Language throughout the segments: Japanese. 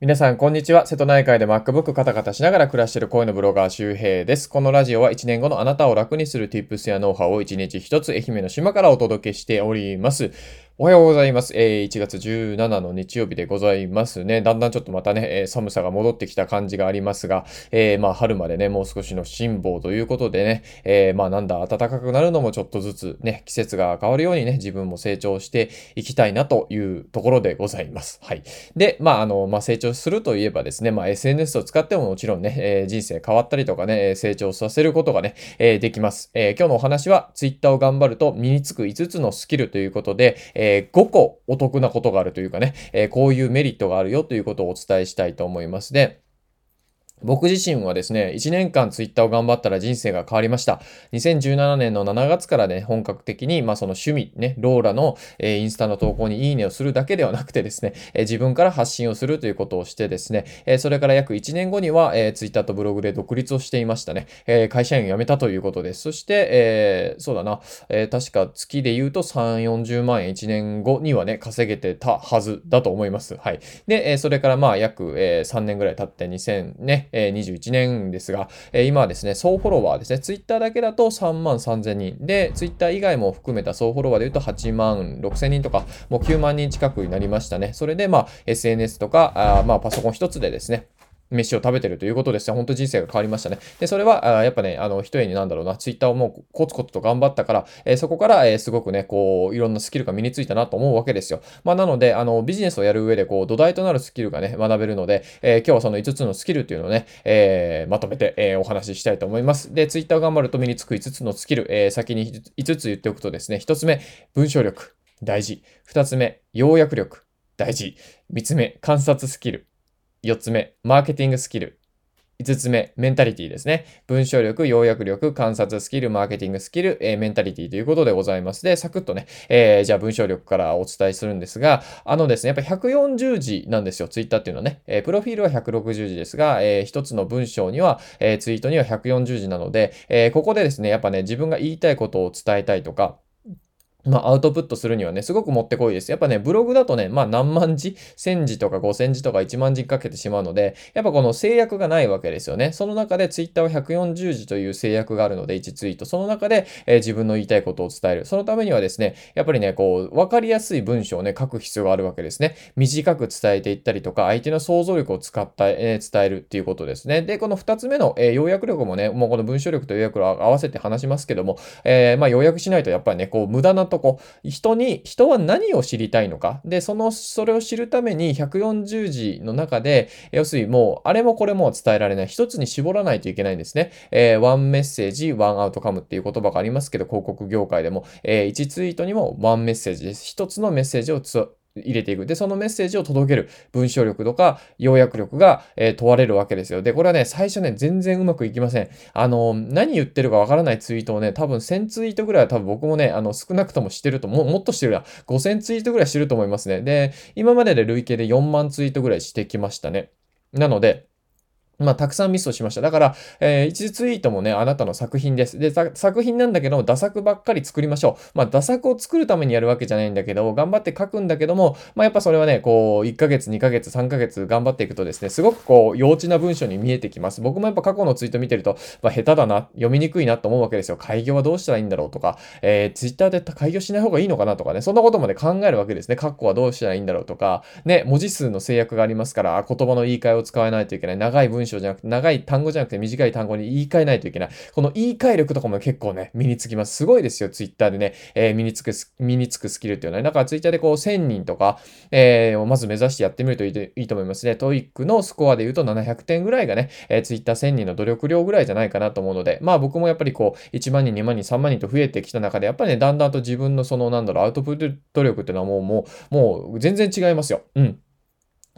皆さん、こんにちは。瀬戸内海で MacBook カタカタしながら暮らしている声のブロガー周平です。このラジオは1年後のあなたを楽にする Tips やノウハウを1日1つ愛媛の島からお届けしております。おはようございます。えー、1月17の日曜日でございますね。だんだんちょっとまたね、え、寒さが戻ってきた感じがありますが、えー、まあ春までね、もう少しの辛抱ということでね、え、まあなんだ、暖かくなるのもちょっとずつね、季節が変わるようにね、自分も成長していきたいなというところでございます。はい。で、まああの、まあ成長するといえばですね、まあ SNS を使ってももちろんね、え、人生変わったりとかね、成長させることがね、え、できます。え、今日のお話は Twitter を頑張ると身につく5つのスキルということで、えー、5個お得なことがあるというかね、えー、こういうメリットがあるよということをお伝えしたいと思います。で、僕自身はですね、1年間ツイッターを頑張ったら人生が変わりました。2017年の7月からね、本格的に、まあその趣味、ね、ローラの、えー、インスタの投稿にいいねをするだけではなくてですね、えー、自分から発信をするということをしてですね、えー、それから約1年後には、えー、ツイッターとブログで独立をしていましたね。えー、会社員を辞めたということです。そして、えー、そうだな、えー、確か月で言うと3、40万円1年後にはね、稼げてたはずだと思います。はい。で、えー、それからまあ約、えー、3年ぐらい経って2000ね、え、21年ですが、え、今はですね、総フォロワーですね、ツイッターだけだと3万3000人で、ツイッター以外も含めた総フォロワーで言うと8万6000人とか、もう9万人近くになりましたね。それでまあ SNS とか、あまあパソコン一つでですね、飯を食べてるということですよ。本当人生が変わりましたね。で、それは、あやっぱね、あの、一重になんだろうな、ツイッターをもうコツコツと頑張ったから、えー、そこから、えー、すごくね、こう、いろんなスキルが身についたなと思うわけですよ。まあ、なので、あの、ビジネスをやる上で、こう、土台となるスキルがね、学べるので、えー、今日はその5つのスキルっていうのをね、えまとめて、えお話ししたいと思います。で、ツイッター頑張ると身につく5つのスキル、え先に5つ言っておくとですね、1つ目、文章力、大事。2つ目、要約力、大事。3つ目、観察スキル。4つ目、マーケティングスキル。5つ目、メンタリティですね。文章力、要約力、観察スキル、マーケティングスキル、えー、メンタリティということでございます。で、サクッとね、えー、じゃあ文章力からお伝えするんですが、あのですね、やっぱ140字なんですよ、ツイッターっていうのはね。えー、プロフィールは160字ですが、えー、一つの文章には、え、ツイートには140字なので、え、ここでですね、やっぱね、自分が言いたいことを伝えたいとか、まあ、アウトプットするにはね、すごくもってこいです。やっぱね、ブログだとね、まあ、何万字 ?1000 字とか5000字とか1万字かけてしまうので、やっぱこの制約がないわけですよね。その中で Twitter は140字という制約があるので、1ツイート。その中で、えー、自分の言いたいことを伝える。そのためにはですね、やっぱりね、こう、わかりやすい文章をね、書く必要があるわけですね。短く伝えていったりとか、相手の想像力を使った、えー、伝えるっていうことですね。で、この2つ目の、えー、要約力もね、もうこの文章力と要約力を合わせて話しますけども、えまあ、要約しないとやっぱりね、こう、無駄なとこ、人に、人は何を知りたいのか？で、その、それを知るために140字の中で、要するにもう、あれもこれも伝えられない。一つに絞らないといけないんですね。えー、ワンメッセージ、ワンアウトカムっていう言葉がありますけど、広告業界でも、えー、1ツイートにもワンメッセージです。一つのメッセージを入れていく。で、そのメッセージを届ける文章力とか要約力が、えー、問われるわけですよ。で、これはね、最初ね、全然うまくいきません。あの、何言ってるかわからないツイートをね、多分1000ツイートぐらいは多分僕もね、あの、少なくともしてると、ももっとしてるな。5000ツイートぐらいしてると思いますね。で、今までで累計で4万ツイートぐらいしてきましたね。なので、まあ、たくさんミスをしました。だから、えー、一ツイートもね、あなたの作品です。で、作品なんだけども、打作ばっかり作りましょう。まあ、打作を作るためにやるわけじゃないんだけど、頑張って書くんだけども、まあ、やっぱそれはね、こう、1ヶ月、2ヶ月、3ヶ月頑張っていくとですね、すごくこう、幼稚な文章に見えてきます。僕もやっぱ過去のツイート見てると、まあ、下手だな、読みにくいなと思うわけですよ。開業はどうしたらいいんだろうとか、えー、ツイッターで開業しない方がいいのかなとかね、そんなことまで考えるわけですね。括弧はどうしたらいいんだろうとか、ね、文字数の制約がありますから、言葉の言い換えを使わないといけない。長い文章じゃなくて、長い単語じゃなくて短い単語に言い換えないといけない。この言い換え力とかも結構ね、身につきます。すごいですよ、ツイッターでね、えー、身につく、身につくスキルっていうのは、ね。だからツイッターでこう1000人とか、えー、まず目指してやってみるといいいいと思いますね。 TOEIC のスコアで言うと700点ぐらいがね、えー、ツイッター1000人の努力量ぐらいじゃないかなと思うので、まあ僕もやっぱりこう、1万人、2万人、3万人と増えてきた中で、やっぱりね、だんだんと自分のその、なんだろう、アウトプット力っていうのはもう、もう、もう全然違いますよ。うん。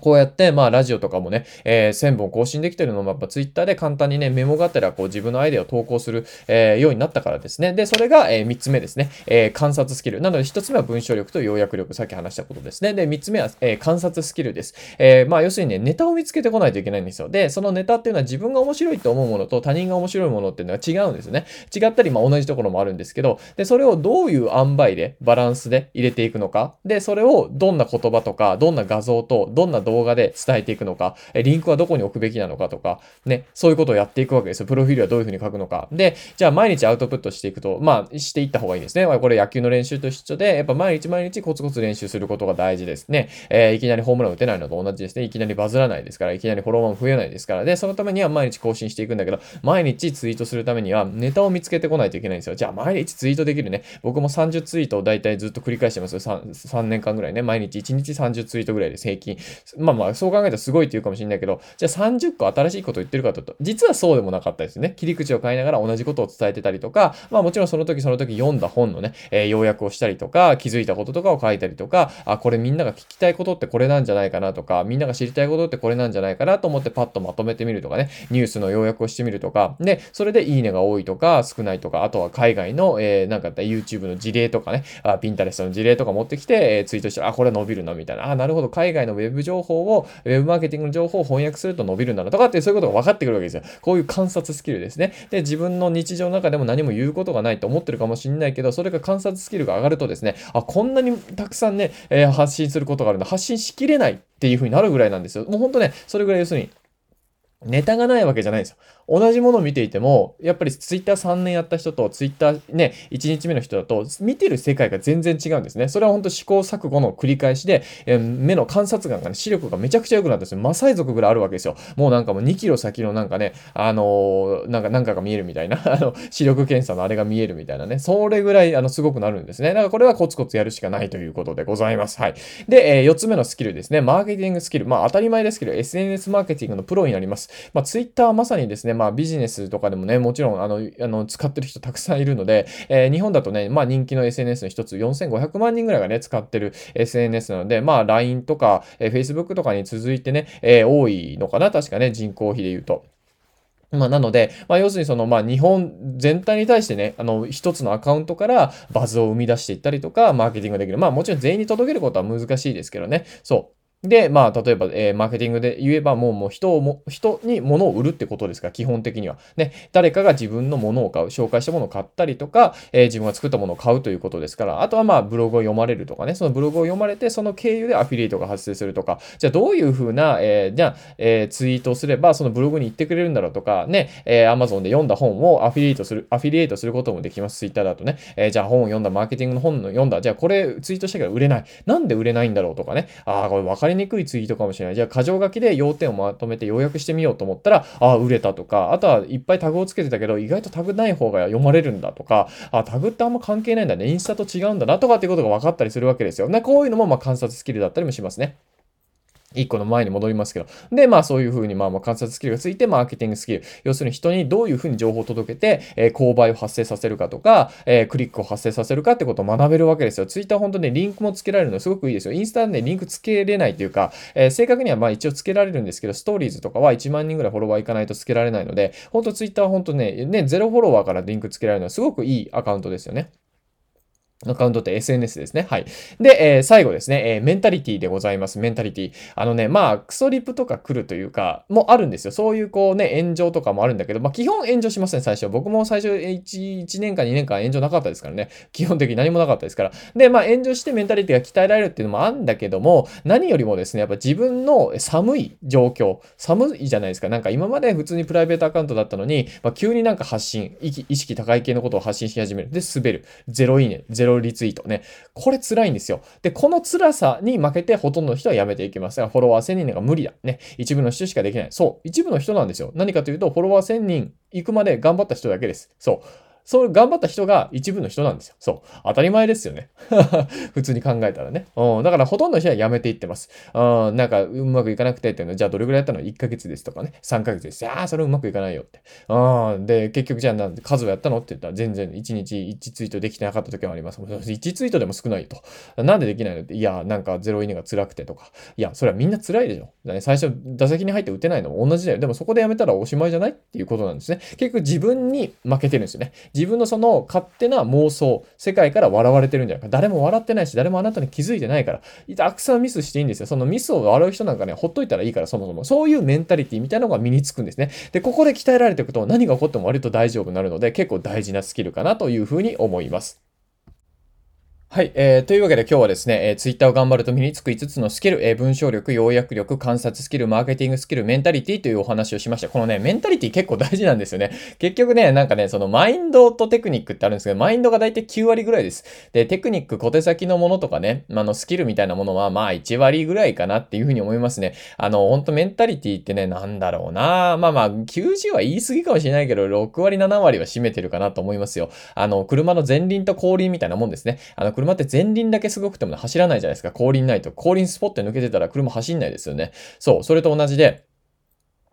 こうやって、まあ、ラジオとかもね、えー、1000本更新できてるのも、やっぱツイッターで簡単にね、メモがてら、こう、自分のアイデアを投稿する、えー、ようになったからですね。で、それが、えー、3つ目ですね。えー、観察スキル。なので、1つ目は文章力と要約力、さっき話したことですね。で、3つ目は、えー、観察スキルです。えー、まあ、要するにね、ネタを見つけてこないといけないんですよ。で、そのネタっていうのは自分が面白いと思うものと他人が面白いものっていうのは違うんですよね。違ったり、まあ、同じところもあるんですけど、で、それをどういう塩梅で、バランスで入れていくのか。で、それをどんな言葉とか、どんな画像と、どんな動動画で伝えていくのか、リンクはどこに置くべきなのかとか、ね、そういうことをやっていくわけですよ。プロフィールはどういうふうに書くのか。で、じゃあ毎日アウトプットしていくと、まあ、していった方がいいですね。これ野球の練習と一緒で、やっぱ毎日毎日コツコツ練習することが大事ですね。えー、いきなりホームラン打てないのと同じですね。いきなりバズらないですから、いきなりフォロワーも増えないですから。で、そのためには毎日更新していくんだけど、毎日ツイートするためにはネタを見つけてこないといけないんですよ。じゃあ毎日ツイートできるね。僕も30ツイートを大体ずっと繰り返してますよ。3, 3年間ぐらいね。毎日1日30ツイートぐらいで平均。まあまあ、そう考えたらすごいって言うかもしれないけど、じゃあ30個新しいこと言ってるかとと、実はそうでもなかったですね。切り口を変えながら同じことを伝えてたりとか、まあもちろんその時その時読んだ本のね、えー、要約をしたりとか、気づいたこととかを書いたりとか、あ、これみんなが聞きたいことってこれなんじゃないかなとか、みんなが知りたいことってこれなんじゃないかなと思ってパッとまとめてみるとかね、ニュースの要約をしてみるとか、で、それでいいねが多いとか少ないとか、あとは海外の、えー、なんか YouTube の事例とかね、あ、ピンタレストの事例とか持ってきて、えー、ツイートして、あ、これ伸びるな、みたいな。あ、なるほど、海外のウェブ情報を、ウェブマーケティングの情報を翻訳すると伸びるんだなとかって、そういうことが分かってくるわけですよ。こういう観察スキルですね。で、自分の日常の中でも何も言うことがないと思ってるかもしれないけど、それが観察スキルが上がるとですね、あ、こんなにたくさんね、えー、発信することがあるんだ。発信しきれないっていう風になるぐらいなんですよ。もうほんとね、それぐらい要するに、ネタがないわけじゃないんですよ。同じものを見ていても、やっぱりツイッター3年やった人とツイッターね、1日目の人だと見てる世界が全然違うんですね。それは本当試行錯誤の繰り返しで、え目の観察眼がね、視力がめちゃくちゃ良くなったんですよ。マサイ族ぐらいあるわけですよ。もうなんかもう2キロ先のなんかね、あのー、なんか、なんかが見えるみたいな、あの、視力検査のあれが見えるみたいなね、それぐらい、あの、すごくなるんですね。だからこれはコツコツやるしかないということでございます。はい。で、えー、4つ目のスキルですね。マーケティングスキル。まあ当たり前ですけど、SNS マーケティングのプロになります。まあツイッターはまさにですね、まあビジネスとかでもね、もちろん、あの、あの使ってる人たくさんいるので、えー、日本だとね、まあ人気の SNS の一つ、4500万人ぐらいがね、使ってる SNS なので、まあ LINE とか、えー、Facebook とかに続いてね、えー、多いのかな、確かね、人口比で言うと。まあ、なので、まあ、要するにその、まあ、日本全体に対してね、あの、一つのアカウントからバズを生み出していったりとか、マーケティングできる。まあ、もちろん全員に届けることは難しいですけどね。そう。で、まあ、例えば、えー、マーケティングで言えば、もう、もう人をも、人に物を売るってことですか、基本的には。ね、誰かが自分のものを買う、紹介したものを買ったりとか、えー、自分が作ったものを買うということですから、あとはまあ、ブログを読まれるとかね、そのブログを読まれて、その経由でアフィリエイトが発生するとか、じゃあどういうふうな、えー、じゃあ、えー、ツイートすれば、そのブログに行ってくれるんだろうとか、ね、えー、Amazon で読んだ本をアフィリエイトする、アフィリエイトすることもできます。Twitter だとね、えー、じゃあ本を読んだ、マーケティングの本の読んだ、じゃあこれツイートしたけど売れない。なんで売れないんだろうとかね、ああ、これ分かりにくいツイートかもしれない。じゃあ、箇条書きで要点をまとめて要約してみようと思ったら、ああ、売れたとか、あとはいっぱいタグをつけてたけど、意外とタグない方が読まれるんだとか、あタグってあんま関係ないんだね。インスタと違うんだなとかっていうことが分かったりするわけですよ。な、こういうのもま観察スキルだったりもしますね。一個の前に戻りますけど。で、まあそういうふうに、まあまあ観察スキルがついて、マーケティングスキル。要するに人にどういうふうに情報を届けて、えー、購買を発生させるかとか、えー、クリックを発生させるかってことを学べるわけですよ。ツイッター本当ね、リンクもつけられるのすごくいいですよ。インスタでね、リンクつけれないというか、えー、正確にはまあ一応つけられるんですけど、ストーリーズとかは1万人ぐらいフォロワーいかないとつけられないので、本当ツイッターは本当ね、ね、ゼロフォロワーからリンクつけられるのはすごくいいアカウントですよね。アカウントって SNS ですね。はい。で、えー、最後ですね、えー、メンタリティでございます。メンタリティ。あのね、まあ、クソリプとか来るというか、もあるんですよ。そういうこうね、炎上とかもあるんだけど、まあ、基本炎上しません、最初。僕も最初1、1年間、2年間炎上なかったですからね。基本的に何もなかったですから。で、まあ、炎上してメンタリティが鍛えられるっていうのもあるんだけども、何よりもですね、やっぱ自分の寒い状況、寒いじゃないですか。なんか今まで普通にプライベートアカウントだったのに、まあ、急になんか発信、意識高い系のことを発信し始める。で、滑る。ゼロいいね、ゼロリツイートね。これ辛いんですよ。で、この辛さに負けてほとんどの人はやめていきます。がフォロワー1000人が無理だ。ね。一部の人しかできない。そう。一部の人なんですよ。何かというと、フォロワー1000人行くまで頑張った人だけです。そう。そう頑張った人が一部の人なんですよ。そう。当たり前ですよね。普通に考えたらね。うん。だからほとんどの人は辞めていってます。うん。なんかうまくいかなくてっていうのは、じゃあどれぐらいやったの ?1 ヶ月ですとかね。3ヶ月です。ああ、それうまくいかないよって。うん。で、結局じゃあなんで数をやったの？って言ったら全然1日1ツイートできてなかった時もあります。1ツイートでも少ないと。なんでできないの？って。いや、なんかゼロイネが辛くてとか。いや、それはみんな辛いでしょ。ね、最初打席に入って打てないのも同じだよ。でもそこでやめたらおしまいじゃない？っていうことなんですね。結局自分に負けてるんですよね。自分のその勝手な妄想、世界から笑われてるんじゃないか。誰も笑ってないし、誰もあなたに気づいてないから、たくさんミスしていいんですよ。そのミスを笑う人なんかね、ほっといたらいいから、そもそも。そういうメンタリティみたいなのが身につくんですね。で、ここで鍛えられていくと何が起こっても割と大丈夫になるので、結構大事なスキルかなというふうに思います。はい、えー。というわけで今日はですね、えー、ツイッターを頑張ると身につく5つのスキル、えー、文章力、要約力、観察スキル、マーケティングスキル、メンタリティというお話をしました。このね、メンタリティ結構大事なんですよね。結局ね、なんかね、そのマインドとテクニックってあるんですけど、マインドが大体9割ぐらいです。で、テクニック、小手先のものとかね、あの、スキルみたいなものは、まあ1割ぐらいかなっていうふうに思いますね。あの、ほんとメンタリティってね、なんだろうなまあまあ、90は言い過ぎかもしれないけど、6割、7割は占めてるかなと思いますよ。あの、車の前輪と後輪みたいなもんですね。あの、車って前輪だけすごくても走らないじゃないですか。後輪ないと。後輪スポッて抜けてたら車走んないですよね。そう。それと同じで、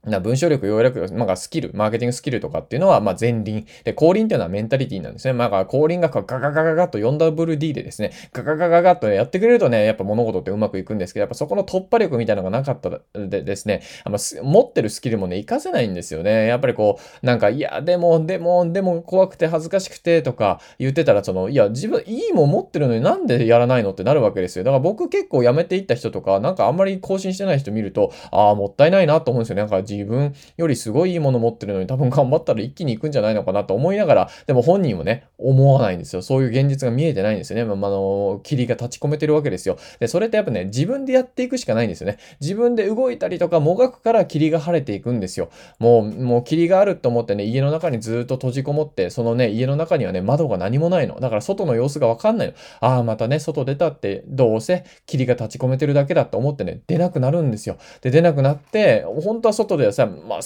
な文章力、要約力、まあ、スキル、マーケティングスキルとかっていうのは、まあ、前輪。で、後輪っていうのはメンタリティなんですね。まあ、後輪がガガガガガと 4WD でですね、ガガガガガとやってくれるとね、やっぱ物事ってうまくいくんですけど、やっぱそこの突破力みたいなのがなかったでですね、あの持ってるスキルもね、活かせないんですよね。やっぱりこう、なんか、いや、でも、でも、でも怖くて恥ずかしくてとか言ってたら、その、いや、自分、いいもん持ってるのになんでやらないのってなるわけですよ。だから僕結構辞めていった人とか、なんかあんまり更新してない人見ると、ああ、もったいないなと思うんですよね。なんか自分よりすごいいいもの持ってるのに多分頑張ったら一気に行くんじゃないのかなと思いながら、でも本人もね、思わないんですよ。そういう現実が見えてないんですよね。まあ、あの、霧が立ち込めてるわけですよ。で、それってやっぱね、自分でやっていくしかないんですよね。自分で動いたりとかもがくから霧が晴れていくんですよ。もう、もう霧があると思ってね、家の中にずっと閉じこもって、そのね、家の中にはね、窓が何もないの。だから外の様子がわかんないの。ああ、またね、外出たって、どうせ霧が立ち込めてるだけだと思ってね、出なくなるんですよ。で、出なくなって、本当は外ではさ、まあ、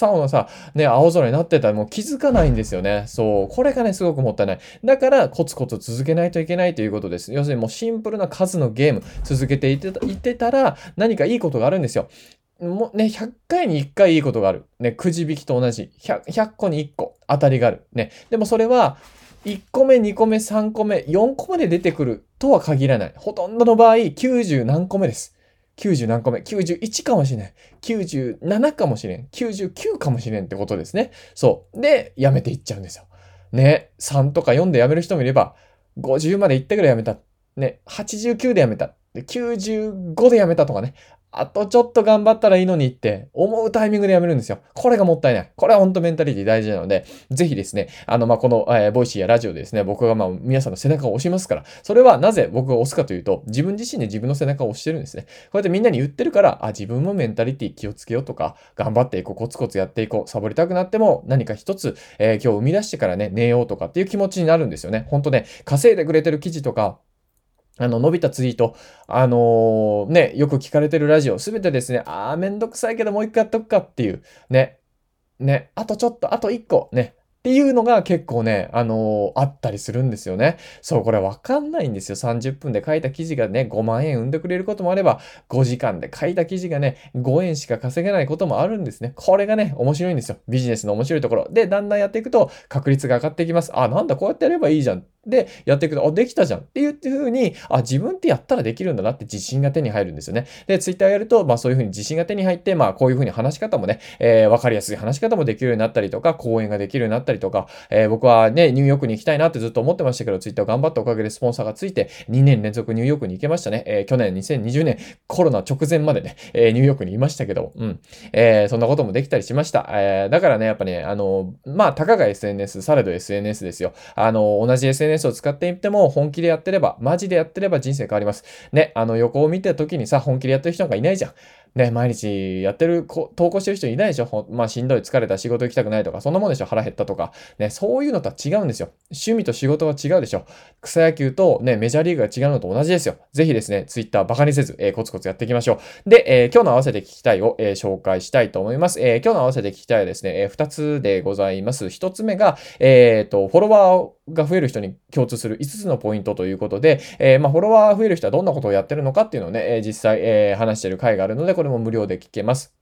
青のさ、ね、青空になってたらもう気づかないんですよね。そう。これがね、すごくもったいない。だから、コツコツ続けないといけないということです。要するにもうシンプルな数のゲーム続けていってたら、何かいいことがあるんですよ。もうね、100回に1回いいことがある。ね、くじ引きと同じ。100, 100個に1個当たりがある。ね。でもそれは、1個目、2個目、3個目、4個目で出てくるとは限らない。ほとんどの場合、90何個目です。90何個目 ?91 かもしれん。97かもしれん。99かもしれんってことですね。そう。で、やめていっちゃうんですよ。ね。3とか4でやめる人もいれば、50まで行ったぐらいやめた。ね。89でやめた。で95でやめたとかね。あとちょっと頑張ったらいいのにって思うタイミングでやめるんですよ。これがもったいない。これは本当メンタリティ大事なので、ぜひですね、あの、ま、この、えー、 Voicy やラジオでですね、僕がまあ、皆さんの背中を押しますから、それはなぜ僕が押すかというと、自分自身で自分の背中を押してるんですね。こうやってみんなに言ってるから、あ、自分もメンタリティ気をつけようとか、頑張っていこう、コツコツやっていこう、サボりたくなっても何か一つ、えー、今日生み出してからね、寝ようとかっていう気持ちになるんですよね。本当ね、稼いでくれてる記事とか、あの、伸びたツイート、あのー、ね、よく聞かれてるラジオ、すべてですね、あーめんどくさいけどもう一回やっとくかっていう、ね、ね、あとちょっと、あと一個、ね、っていうのが結構ね、あのー、あったりするんですよね。そう、これわかんないんですよ。30分で書いた記事がね、5万円生んでくれることもあれば、5時間で書いた記事がね、5円しか稼げないこともあるんですね。これがね、面白いんですよ。ビジネスの面白いところ。で、だんだんやっていくと、確率が上がっていきます。あ、なんだ、こうやってやればいいじゃん。で、やっていくと、あ、できたじゃんっていう風に、あ、自分ってやったらできるんだなって自信が手に入るんですよね。で、ツイッターやると、まあそういう風に自信が手に入って、まあこういう風に話し方もね、えー、わかりやすい話し方もできるようになったりとか、講演ができるようになったりとか、えー、僕はね、ニューヨークに行きたいなってずっと思ってましたけど、ツイッター頑張ったおかげでスポンサーがついて、2年連続ニューヨークに行けましたね。えー、去年2020年、コロナ直前までね、えー、ニューヨークにいましたけど、うん。えー、そんなこともできたりしました。えー、だからね、やっぱね、あの、まあ、たかが SNS、されど SNS ですよ。あの、同じ SNS を使っていっても、本気でやってれば、マジでやってれば人生変わります。ね、あの横を見てた時にさ、本気でやってる人なんかいないじゃん。ね、毎日やってる、投稿してる人いないでしょ？まあ、しんどい、疲れた、仕事行きたくないとか、そんなもんでしょ？腹減ったとか。ね、そういうのとは違うんですよ。趣味と仕事は違うでしょ？草野球とね、メジャーリーグが違うのと同じですよ。ぜひですね、ツイッターバカにせず、えー、コツコツやっていきましょう。で、えー、今日の合わせて聞きたいを、えー、紹介したいと思います。え今日の合わせて聞きたいはですね、え2つでございます。1つ目が、えっ、と、フォロワーが増える人に共通する5つのポイントということで、えまあ、フォロワー増える人はどんなことをやってるのかっていうのをね、え実際、え話してる回があるので、これも無料で聞けます。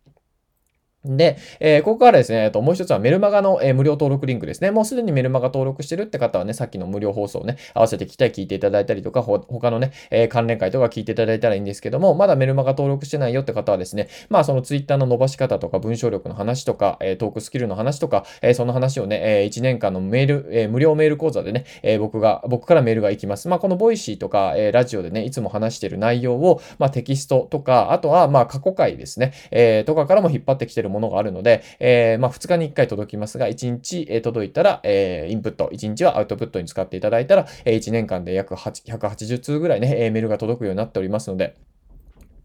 で、えー、ここからですね、えっと、もう一つはメルマガの、えー、無料登録リンクですね。もうすでにメルマガ登録してるって方はね、さっきの無料放送ね、合わせて聞きたい聞いていただいたりとか、ほ他のね、えー、関連会とか聞いていただいたらいいんですけども、まだメルマガ登録してないよって方はですね、まあそのツイッターの伸ばし方とか文章力の話とか、え、トークスキルの話とか、え、その話をね、えー、1年間のメール、え、無料メール講座でね、え、僕が、僕からメールが行きます。まあこの Voicy とか、え、ラジオでね、いつも話してる内容を、まあテキストとか、あとはまあ過去回ですね、え、とかからも引っ張ってきてるものがあるので、えー、まあ、2日に1回届きますが、1日、届いたら、えインプット、1日はアウトプットに使っていただいたら、え1年間で約180通ぐらいね、メールが届くようになっておりますので、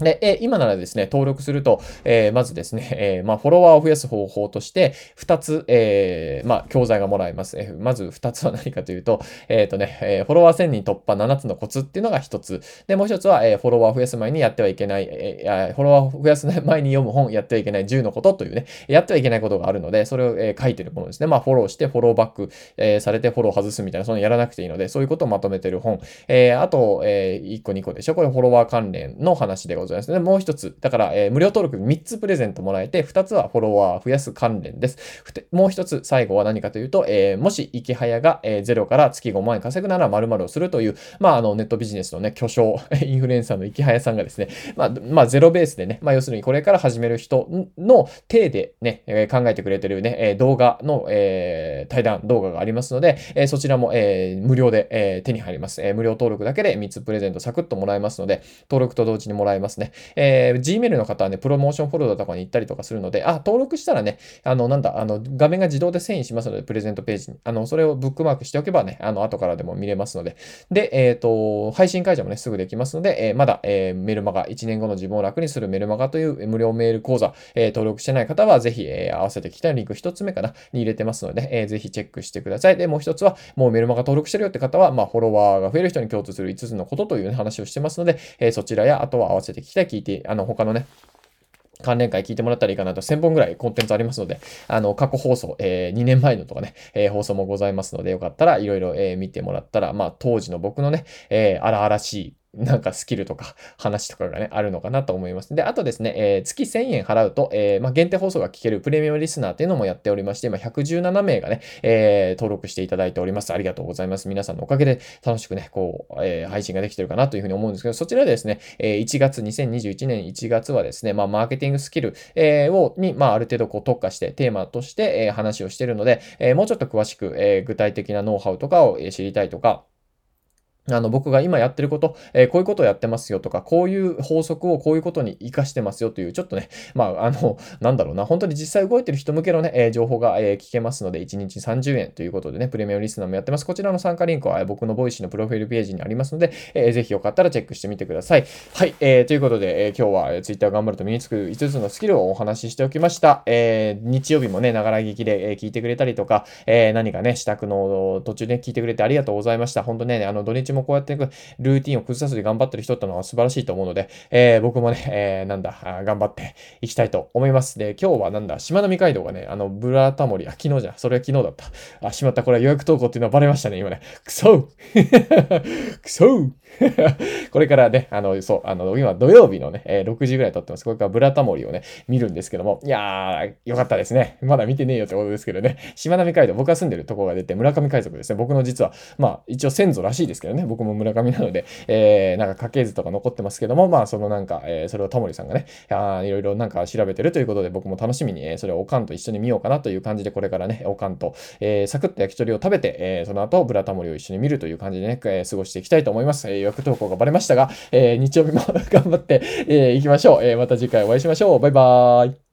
で、え今ならですね、登録すると、えー、まずですね、えー、まあ、フォロワーを増やす方法として、2つ、えー、まあ、教材がもらえます。えまず2つは何かというと、えっ、とね、えフォロワー1000人突破7つのコツっていうのが1つ。で、もう1つは、えフォロワー増やす前にやってはいけない、えフォロワー増やす前に読む本、やってはいけない10のことというね、やってはいけないことがあるので、それを、え書いてるものですね。まあ、フォローして、フォローバック、えされて、フォロー外すみたいな、そのやらなくていいので、そういうことをまとめてる本。えあと、え1個2個でしょ？これフォロワー関連の話でございますね。もう1つ、だから、えー、無料登録3つプレゼントもらえて、2つはフォロワー増やす関連です。もう1つ、最後は何かというと、えー、もし、池早が、えー、0から月5万円稼ぐなら〇〇をするという、まあ、あの、ネットビジネスのね、巨匠、インフルエンサーの池早さんがですね、まあ、まあ、ゼロベースでね、まあ、要するにこれから始める人の体でね、え、考えてくれてるね、動画の、え、対談動画がありますので、え、そちらも、え、無料で、え、手に入ります。え、無料登録だけで3つプレゼントサクッともらえますので、登録と同時にもらえますね。えー、Gmail の方はね、プロモーションフォルダとかに行ったりとかするので、あ、登録したらね、あの、なんだ、あの、画面が自動で遷移しますので、プレゼントページに。あの、それをブックマークしておけばね、あの、後からでも見れますので。で、えっ、ー、と、配信解除もね、すぐできますので、えー、まだ、えー、メルマガ、1年後の自分を楽にするメルマガという無料メール講座、えー、登録してない方は、ぜひ、えー、合わせてきたいリンク1つ目かな、に入れてますので、えー、ぜひチェックしてください。で、もう1つは、もうメルマガ登録してるよって方は、まあ、フォロワーが増える人に共通する5つのことという、ね、話をしてますので、えー、そちらや、あとは合わせて聞きたい、聞いて、あの、他のね、関連会聞いてもらったらいいかなと、1000本ぐらいコンテンツありますので、あの、過去放送、えー、2年前のとかね、えー、放送もございますので、よかったらいろいろ、え、見てもらったら、まあ、当時の僕のね、えー、荒々しい、なんかスキルとか話とかがね、あるのかなと思います。で、あとですね、えー、月1000円払うと、えー、まあ、限定放送が聞けるプレミアムリスナーっていうのもやっておりまして、今117名がね、えー、登録していただいております。ありがとうございます。皆さんのおかげで楽しくね、こう、え配信ができてるかなというふうに思うんですけど、そちらでですね、え1月、2021年1月はですね、まあ、マーケティングスキル、えを、に、まあ、ある程度こう特化して、テーマとして、え話をしてるので、えもうちょっと詳しく、え具体的なノウハウとかを知りたいとか、あの、僕が今やってること、えー、こういうことをやってますよとか、こういう法則をこういうことに活かしてますよという、ちょっとね、まあ、あの、なんだろうな、本当に実際動いてる人向けのね、えー、情報が、えー、聞けますので、1日30円ということでね、プレミアムリスナーもやってます。こちらの参加リンクは、え僕の Voicy のプロフィールページにありますので、えー、ぜひよかったらチェックしてみてください。はい、えー、ということで、えー、今日は、えー、Twitter 頑張ると身につく5つのスキルをお話ししておきました。えー、日曜日もね、ながら聞きで、えー、聞いてくれたりとか、えー、何かね、支度の途中で、聞いてくれてありがとうございました。本当ね、あの、土日ももこうやってルーティンを崩さずに頑張ってる人ってのは素晴らしいと思うので、えー、僕もね、えー、なんだ、頑張っていきたいと思います。で、今日はなんだ、しまなみ海道がね、あの、ブラタモリ、あ、昨日じゃ。それは昨日だった。あ、しまった。これは予約投稿っていうのはバレましたね、今ね。くそ くそ これからね、あの、そう、あの、今土曜日のね、えー、6時ぐらい撮ってます。これからブラタモリをね、見るんですけども、いやー、よかったですね。まだ見てねえよってことですけどね。しまなみ海道、僕が住んでるとこが出て、村上海賊ですね。僕の実は、まあ、一応先祖らしいですけどね。僕も村上なので、えー、なんか家系図とか残ってますけども、まあ、そのなんか、えー、それをタモリさんがね、あいろいろなんか調べてるということで、僕も楽しみに、えー、それをおかんと一緒に見ようかなという感じで、これからね、おかんと、えー、サクッと焼き鳥を食べて、えー、その後、ブラタモリを一緒に見るという感じでね、えー、過ごしていきたいと思います。えー、予約投稿がバレましたが、えー、日曜日も 頑張って、えー、行きましょう。えー、また次回お会いしましょう。バイバーイ。